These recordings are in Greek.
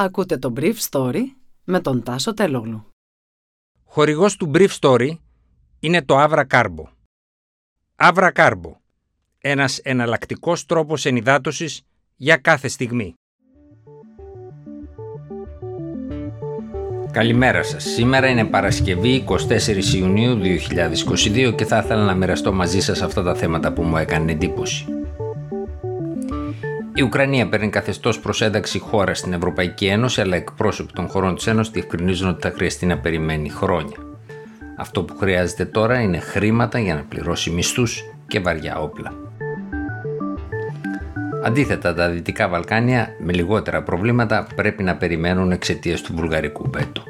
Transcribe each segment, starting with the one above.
Ακούτε το Brief Story με τον Τάσο Τελόγλου. Χορηγός του Brief Story είναι το Avra Carbo. Avra Carbo. Ένας εναλλακτικός τρόπος ενυδάτωσης για κάθε στιγμή. Καλημέρα σας. Σήμερα είναι Παρασκευή 24 Ιουνίου 2022 και θα ήθελα να μοιραστώ μαζί σας αυτά τα θέματα που μου έκανε εντύπωση. Η Ουκρανία παίρνει καθεστώς προ ένταξη χώρα στην Ευρωπαϊκή Ένωση, αλλά εκπρόσωποι των χωρών της Ένωσης διευκρινίζουν ότι θα χρειαστεί να περιμένει χρόνια. Αυτό που χρειάζεται τώρα είναι χρήματα για να πληρώσει μισθούς και βαριά όπλα. Αντίθετα, τα Δυτικά Βαλκάνια με λιγότερα προβλήματα πρέπει να περιμένουν εξαιτίας του βουλγαρικού βέτου.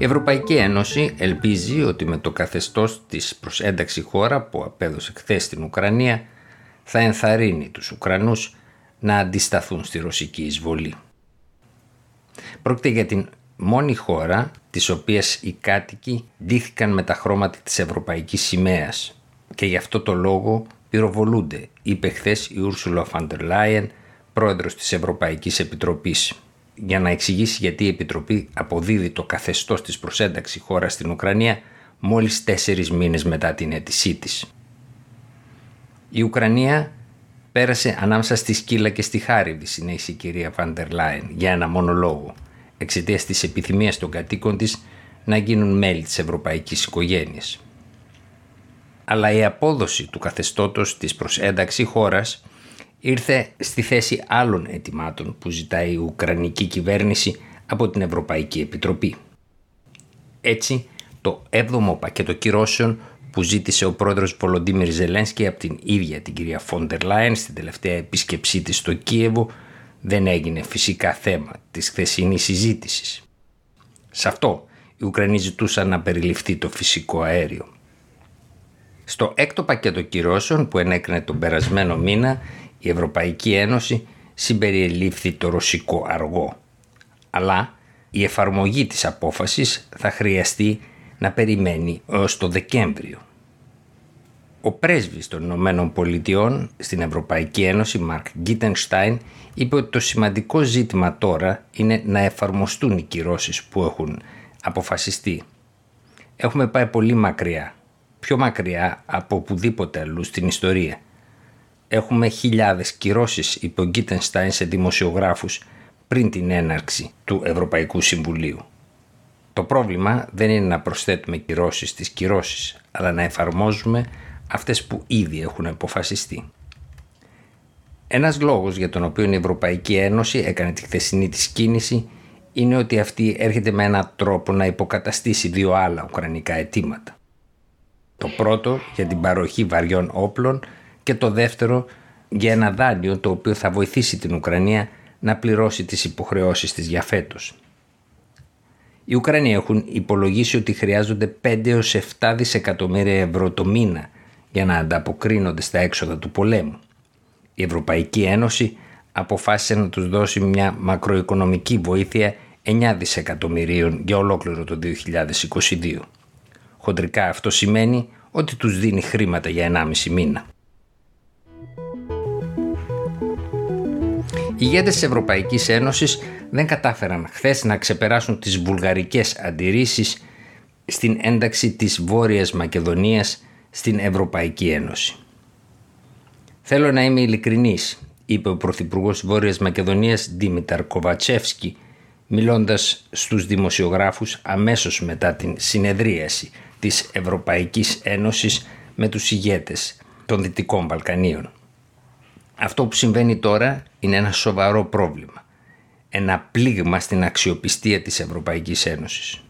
Η Ευρωπαϊκή Ένωση ελπίζει ότι με το καθεστώς της προς ένταξη χώρα που απέδωσε χθες στην Ουκρανία θα ενθαρρύνει τους Ουκρανούς να αντισταθούν στη ρωσική εισβολή. Πρόκειται για την μόνη χώρα της οποίας οι κάτοικοι ντύθηκαν με τα χρώματα της Ευρωπαϊκής Σημαίας και γι' αυτό το λόγο πυροβολούνται, είπε χθες η Ούρσουλα Φαντερ Λάιεν, πρόεδρος της Ευρωπαϊκής Επιτροπής για να εξηγήσει γιατί η Επιτροπή αποδίδει το καθεστώς της προσένταξη χώρα στην Ουκρανία μόλις τέσσερις μήνες μετά την αίτησή της. Η Ουκρανία πέρασε ανάμεσα στη σκύλα και στη χάριδη, συνέχισε η κυρία Φαντερ Λάιν, για ένα μόνο λόγο, εξαιτίας της επιθυμίας των κατοίκων της να γίνουν μέλη της ευρωπαϊκής οικογένειας. Αλλά η απόδοση του καθεστώτος της προσένταξη χώρας ήρθε στη θέση άλλων αιτημάτων που ζητάει η Ουκρανική κυβέρνηση από την Ευρωπαϊκή Επιτροπή. Έτσι, το 7ο πακέτο κυρώσεων που ζήτησε ο πρόεδρος Βολοντίμιρ Ζελένσκι από την ίδια την κυρία Φόντερ Λάιν στην τελευταία επίσκεψή της στο Κίεβο δεν έγινε φυσικά θέμα της χθεσινής συζήτησης. Σε αυτό οι Ουκρανοί ζητούσαν να περιληφθεί το φυσικό αέριο. Στο έκτο πακέτο κυρώσεων που ενέκρινε τον περασμένο μήνα η Ευρωπαϊκή Ένωση συμπεριελήφθη το ρωσικό αργό. Αλλά η εφαρμογή της απόφασης θα χρειαστεί να περιμένει έως το Δεκέμβριο. Ο πρέσβης των Ηνωμένων Πολιτειών στην Ευρωπαϊκή Ένωση, Μαρκ Γκίτενστάιν, είπε ότι το σημαντικό ζήτημα τώρα είναι να εφαρμοστούν οι κυρώσεις που έχουν αποφασιστεί. Έχουμε πάει πολύ μακριά, πιο μακριά από οπουδήποτε αλλού στην ιστορία έχουμε χιλιάδες κυρώσεις, είπε ο Γκίτενστάιν σε δημοσιογράφους πριν την έναρξη του Ευρωπαϊκού Συμβουλίου. Το πρόβλημα δεν είναι να προσθέτουμε κυρώσεις στις κυρώσεις, αλλά να εφαρμόζουμε αυτές που ήδη έχουν αποφασιστεί. Ένας λόγος για τον οποίο η Ευρωπαϊκή Ένωση έκανε τη χθεσινή της κίνηση είναι ότι αυτή έρχεται με έναν τρόπο να υποκαταστήσει δύο άλλα ουκρανικά αιτήματα. Το πρώτο για την παροχή βαριών όπλων και το δεύτερο για ένα δάνειο το οποίο θα βοηθήσει την Ουκρανία να πληρώσει τις υποχρεώσεις της για φέτος. Οι Ουκρανοί έχουν υπολογίσει ότι χρειάζονται 5 έως 7 δισεκατομμύρια ευρώ το μήνα για να ανταποκρίνονται στα έξοδα του πολέμου. Η Ευρωπαϊκή Ένωση αποφάσισε να τους δώσει μια μακροοικονομική βοήθεια 9 δισεκατομμυρίων για ολόκληρο το 2022. Χοντρικά αυτό σημαίνει ότι τους δίνει χρήματα για 1,5 μήνα. Ηγέτες της Ευρωπαϊκής Ένωσης δεν κατάφεραν χθες να ξεπεράσουν τις βουλγαρικές αντιρρήσεις στην ένταξη της Βόρειας Μακεδονίας στην Ευρωπαϊκή Ένωση. Θέλω να είμαι ειλικρινής, είπε ο Πρωθυπουργός της Βόρειας Μακεδονίας Δήμηταρ Κοβατσεύσκι, μιλώντας στους δημοσιογράφους αμέσως μετά την συνεδρίαση της Ευρωπαϊκής Ένωσης με τους ηγέτες των Δυτικών Βαλκανίων. Αυτό που συμβαίνει τώρα είναι ένα σοβαρό πρόβλημα. Ένα πλήγμα στην αξιοπιστία της Ευρωπαϊκής Ένωσης.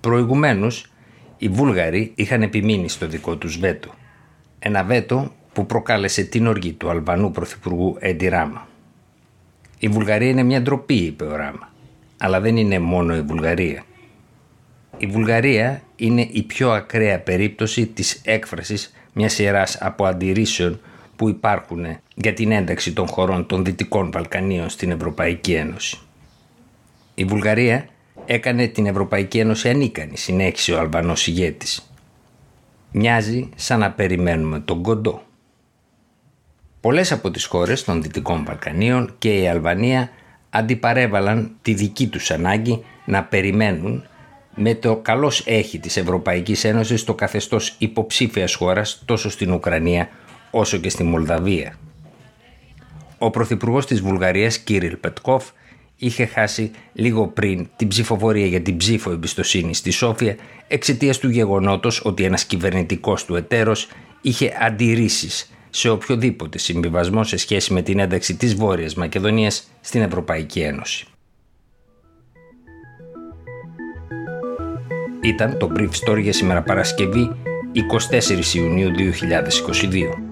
Προηγουμένως, οι Βούλγαροι είχαν επιμείνει στο δικό τους βέτο. Ένα βέτο που προκάλεσε την οργή του Αλβανού Πρωθυπουργού Έντι Ράμα. Η Βουλγαρία είναι μια ντροπή, είπε ο Ράμα. Αλλά δεν είναι μόνο η Βουλγαρία. Η Βουλγαρία είναι η πιο ακραία περίπτωση της έκφρασης μιας σειράς από αντιρρήσεων που υπάρχουν για την ένταξη των χωρών των Δυτικών Βαλκανίων στην Ευρωπαϊκή Ένωση. Η Βουλγαρία έκανε την Ευρωπαϊκή Ένωση ανίκανη, συνέχισε ο Αλβανός ηγέτης. Μοιάζει σαν να περιμένουμε τον κοντό. Πολλές από τις χώρες των Δυτικών Βαλκανίων και η Αλβανία αντιπαρέβαλαν τη δική τους ανάγκη να περιμένουν με το καλώς έχει της Ευρωπαϊκής Ένωσης το καθεστώς υποψήφιας χώρας τόσο στην Ουκρανία όσο και στη Μολδαβία. Ο Πρωθυπουργός της Βουλγαρίας Κύριλ Πετκόφ είχε χάσει λίγο πριν την ψηφοφορία για την ψήφο εμπιστοσύνη στη Σόφια εξαιτίας του γεγονότος ότι ένας κυβερνητικός του εταίρος είχε αντιρρήσεις σε οποιοδήποτε συμβιβασμό σε σχέση με την ένταξη της Βόρειας Μακεδονίας στην Ευρωπαϊκή Ένωση. Ήταν το Brief Story για σήμερα Παρασκευή 24 Ιουνίου 2022.